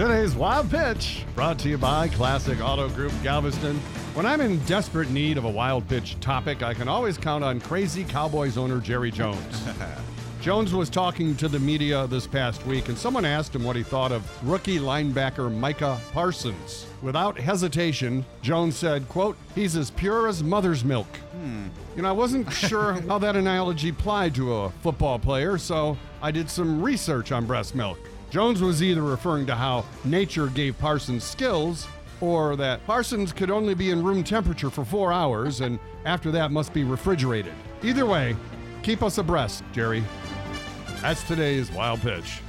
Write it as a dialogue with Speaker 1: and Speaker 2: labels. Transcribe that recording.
Speaker 1: Today's Wild Pitch, brought to you by Classic Auto Group Galveston. When I'm in desperate need of a wild pitch topic, I can always count on crazy Cowboys owner Jerry Jones. Jones was talking to the media this past week, and someone asked him what he thought of rookie linebacker Micah Parsons. Without hesitation, Jones said, quote, he's as pure as mother's milk. Hmm. You know, I wasn't sure how that analogy applied to a football player, so I did some research on breast milk. Jones was either referring to how nature gave Parsons skills, or that Parsons could only be in room temperature for four hours and after that must be refrigerated. Either way, keep us abreast, Jerry. That's today's wild pitch.